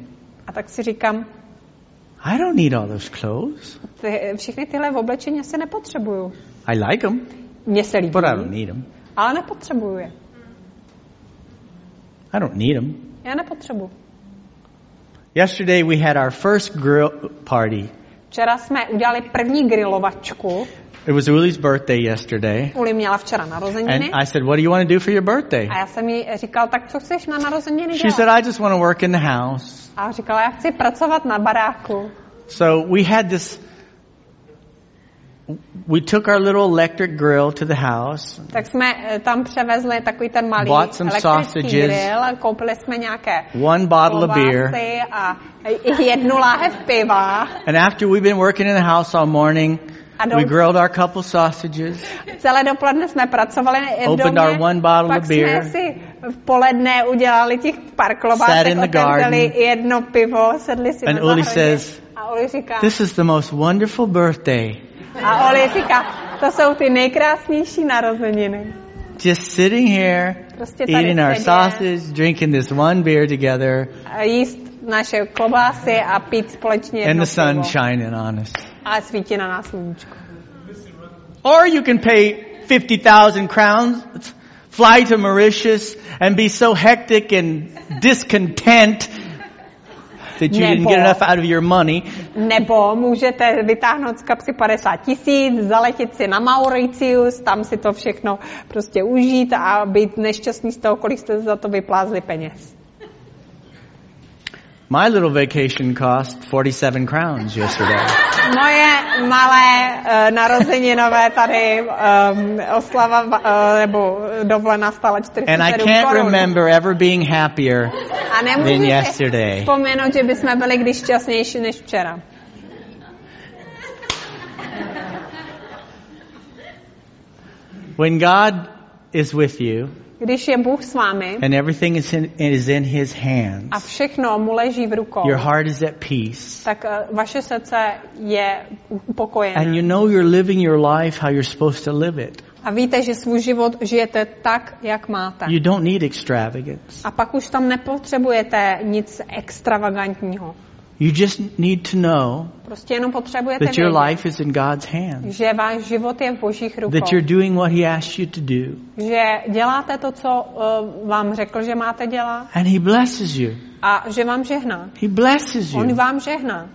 A tak si říkám, I don't need all those clothes. ty, všechny tyhle oblečení asi nepotřebuju. I like them, Mně se líbí, but I don't need them. ale nepotřebuju je. I don't need them. Já nepotřebuju. Yesterday we had our first grill party. Včera jsme udělali první grilovačku. It was Uli's birthday yesterday. Uli měla včera And narozeniny. I said, what do you want to do for your birthday? A já jsem jí říkal, tak co chceš na narozeniny She dělat? said, I just want to work in the house. A říkala, já chci pracovat na baráku. So we had this, we took our little electric grill to the house. Tak jsme eh, tam převezli takový ten malý Bought some elektrický sausages. grill a koupili jsme nějaké One bottle of beer. a jednu láhev piva. And after we've been working in the house all morning, we grilled our couple sausages. Celé dopoledne jsme pracovali v Opened our one bottle pak of beer. jsme si v poledne udělali těch pár Sat klobásek, in the otevřeli garden. jedno pivo, sedli si And na Uli says, a Uli říká, This is the most wonderful birthday. A Uli říká, to jsou ty nejkrásnější narozeniny. Just sitting here, Prostě eating our sausage, drinking this one beer together, A jíst naše klobásy a pít společně and the sun shining on us. A svítí na nás sluníčko. Or you can pay 50,000 crowns, fly to Mauritius, and be so hectic and discontent that you didn't get enough out of your money. Nebo můžete vytáhnout z kapsy 50 tisíc, zaletět si na Mauritius, tam si to všechno prostě užít a být nešťastný z toho, kolik jste za to vyplázli peněz. My little vacation cost 47 crowns yesterday. Moje malé uh, narozeninové tady um, oslava uh, nebo dovolená stála And I can't korun. remember ever being happier A than yesterday. vzpomenout, že bychom byli když šťastnější než včera. When God is with you Když je Bůh s vámi and everything is in, is in His a hands, všechno mu leží v rukou, your heart is at peace, tak uh, vaše srdce je upokojené. and you know you're living your life how you're supposed to live it. A víte, že svůj život žijete tak, jak máte. You don't need extravagance. A pak už tam nepotřebujete nic extravagantního. You just need to know Prostě jenom potřebujete that your life is in God's hands, že váš život je v božích rukou. that you're doing what He asked you to do, Že děláte to, co uh, vám řekl, že máte dělat and He blesses you. a že vám žehná. He blesses On you. vám žehná.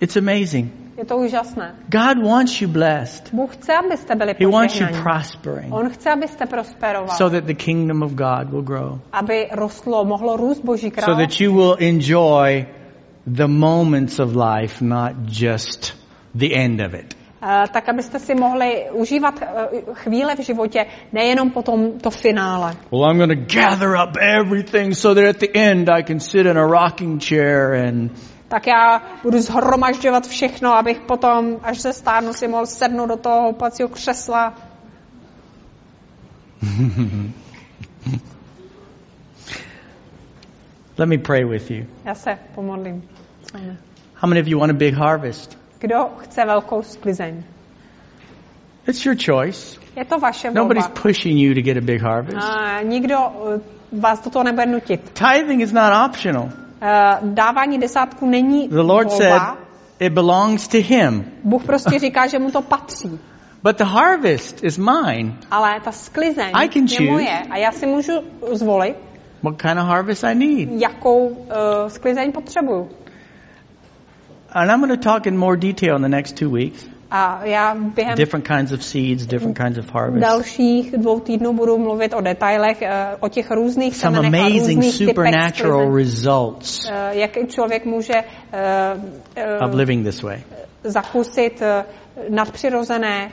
It's amazing. Je to úžasné. God wants you blessed. Bůh chce, abyste byli He wants you prospering On chce, abyste prosperovali. so that the kingdom of God will grow. aby rostlo, mohlo růst Boží So království. that you will enjoy the moments of life, not just the end of it. Eh, tak abyste si mohli užívat eh, chvíle v životě, nejenom potom to finále. Well, I'm going to gather up everything so that at the end I can sit in a rocking chair and Tak já budu zhromažďovat všechno, abych potom, až se stárnu, si mohl sednout do toho houpacího křesla. let me pray with you. Já se pomodlím. How many of you want a big harvest? Kdo chce velkou sklizeň? It's your choice. Je to vaše Nobody's volba. pushing you to get a big harvest. A nikdo eh, vás do toho nebude nutit. Tithing is not optional. Eh, Dávání desátku není The Lord said volba. it belongs to Him. Bůh prostě říká, že mu to patří. But the harvest is mine. Ale ta sklizeň I can je choose. moje a já si můžu zvolit, What kind of harvest I need. jakou uh, sklizeň potřebuju. And I'm going to talk in more detail in the next two weeks. A já během Different kinds of seeds, different kinds of harvest. dalších dvou týdnů budu mluvit o detailech, eh, o těch různých Some semenech a amazing různých typech supernatural sklizeň. results Eh, Jak člověk může eh, of living this way. zakusit nadpřirozené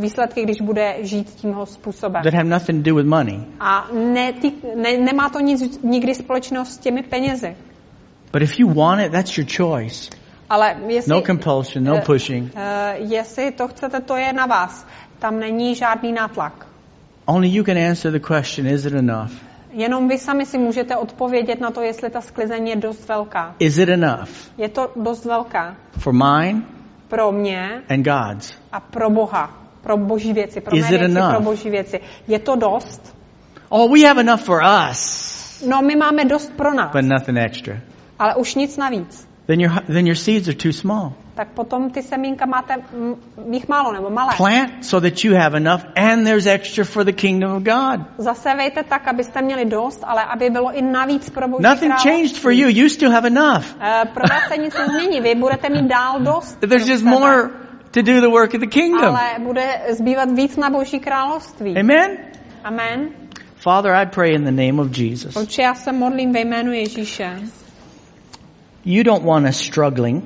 výsledky, když bude žít tímhle způsobem. That have nothing to do with money. A ne, ty, ne, nemá to nic nikdy společného s těmi penězi. But if you want it, that's your choice. Ale jestli, No compulsion, no eh, pushing. eh, jestli to chcete, to je na vás. Tam není žádný nátlak. Only you can answer the question, is it enough? Jenom vy sami si můžete odpovědět na to, jestli ta sklizeň je dost velká. Is it enough Je to dost velká for mine pro mě and God's? a pro Boha, pro boží věci, pro Is mé it věci, enough? pro boží věci. Je to dost? Oh, we have enough for us, No, my máme dost pro nás, but nothing extra. ale už nic navíc. Then your, then your seeds are too small. Tak potom ty semínka máte jich málo nebo malé. Plant so that you have enough and there's extra for the kingdom of God. Zasevejte tak, abyste měli dost, ale aby bylo i navíc pro boží Nothing changed for you. You still have enough. Eh, Pro vás se nic nezmění, vy budete mít dál dost. There's just more to do the work of the kingdom. Ale bude zbývat víc na boží království. Amen? Amen. Father, I pray in the name of Jesus. Otče, já se modlím ve jménu Ježíše. You don't want us struggling,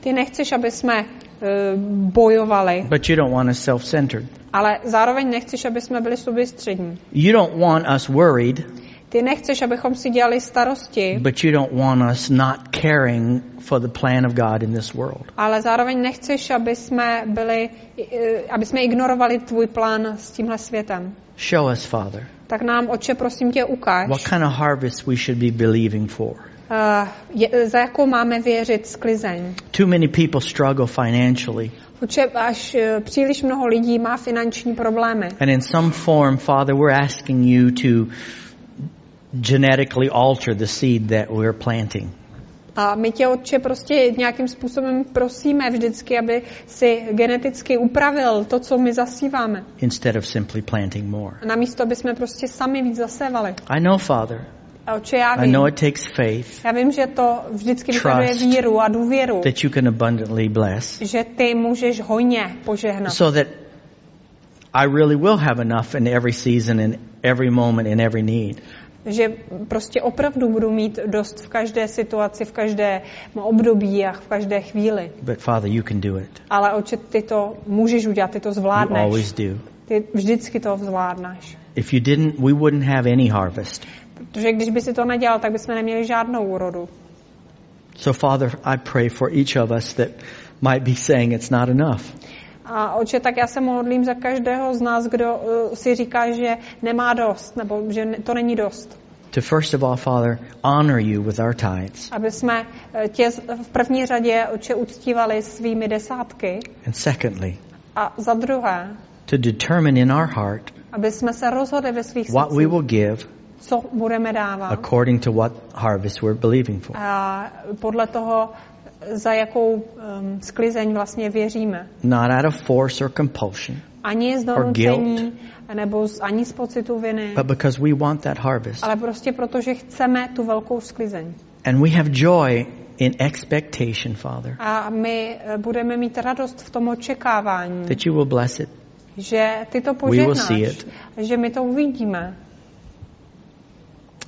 Ty nechceš, aby jsme eh, bojovali, but you don't want us self-centered. ale zároveň nechceš, aby jsme byli soběstřední. You don't want us worried, Ty nechceš, abychom si dělali starosti, but you don't want us not caring for the plan of God in this world. ale zároveň nechceš, aby jsme byli, eh, aby jsme ignorovali tvůj plán s tímhle světem. Show us, Father, Tak nám, Otče, prosím tě, ukáž, what kind of harvest we should be believing for. Eh, je, za jakou máme věřit sklizeň. Too many people struggle financially, Otče, až eh, příliš mnoho lidí má finanční problémy. and in some form, Father, we're asking you to genetically alter the seed that we're planting. A my tě, Otče, prostě nějakým způsobem prosíme vždycky, aby si geneticky upravil to, co my zasíváme. instead of simply planting more. A namísto, aby jsme prostě sami víc zasévali. I know, Father. A Otče, já I vím, know it takes faith já vím, že to vždycky vyžaduje víru a důvěru, that you can abundantly bless že ty můžeš hojně požehnat. so that I really will have enough in every season, in every moment, in every need. Že prostě opravdu budu mít dost v každé situaci, v každé období a v každé chvíli. But Father, you can do it. Ale Otče, ty to můžeš udělat, ty to You zvládneš. always do. Ty vždycky to zvládneš. If you didn't, we wouldn't have any harvest. Protože když by si to nedělal, tak bychom neměli žádnou úrodu. So, Father, I pray for each of us that might be saying it's not enough. A oče, tak já se modlím za každého z nás, kdo uh, si říká, že nemá dost, nebo že ne- to není dost. To first of all, Father, honor you with our tithes. Aby jsme eh, tě v první řadě, oče, uctívali svými desátky. And secondly, A za druhé, to determine in our heart aby jsme se rozhodli ve svých what we will give co budeme dávat. according to what harvest we're believing for. A podle toho, za jakou um, sklizeň vlastně věříme. Not out of force or compulsion, Ani z donucení, nebo z, ani z pocitu viny, but because we want that harvest. ale prostě proto, že chceme tu velkou sklizeň. And we have joy in expectation, Father, A my eh, budeme mít radost v tom očekávání, that you will bless it. že ty to We will see požehnáš, it. že my to uvidíme.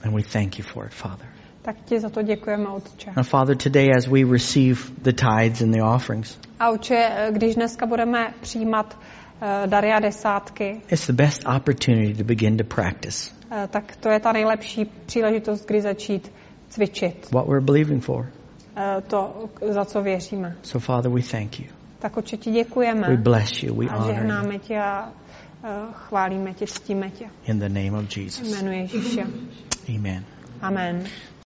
And we thank you for it, Father. Tak ti za to děkujeme, Otče. Now, Father, today as we receive the tithes and the offerings, A Otče, když dneska budeme přijímat eh, dary a desátky, it's the best opportunity to begin to practice eh, tak to je ta nejlepší příležitost, kdy začít cvičit what we're believing for. eh, to, za co věříme. So, Father, we thank you. Tak Otče, ti děkujeme We bless you. We a honor you. žehnáme tě a chválíme tě, ctíme tě. In the name of Jesus. Jménu Ježíše. Amen. Amen.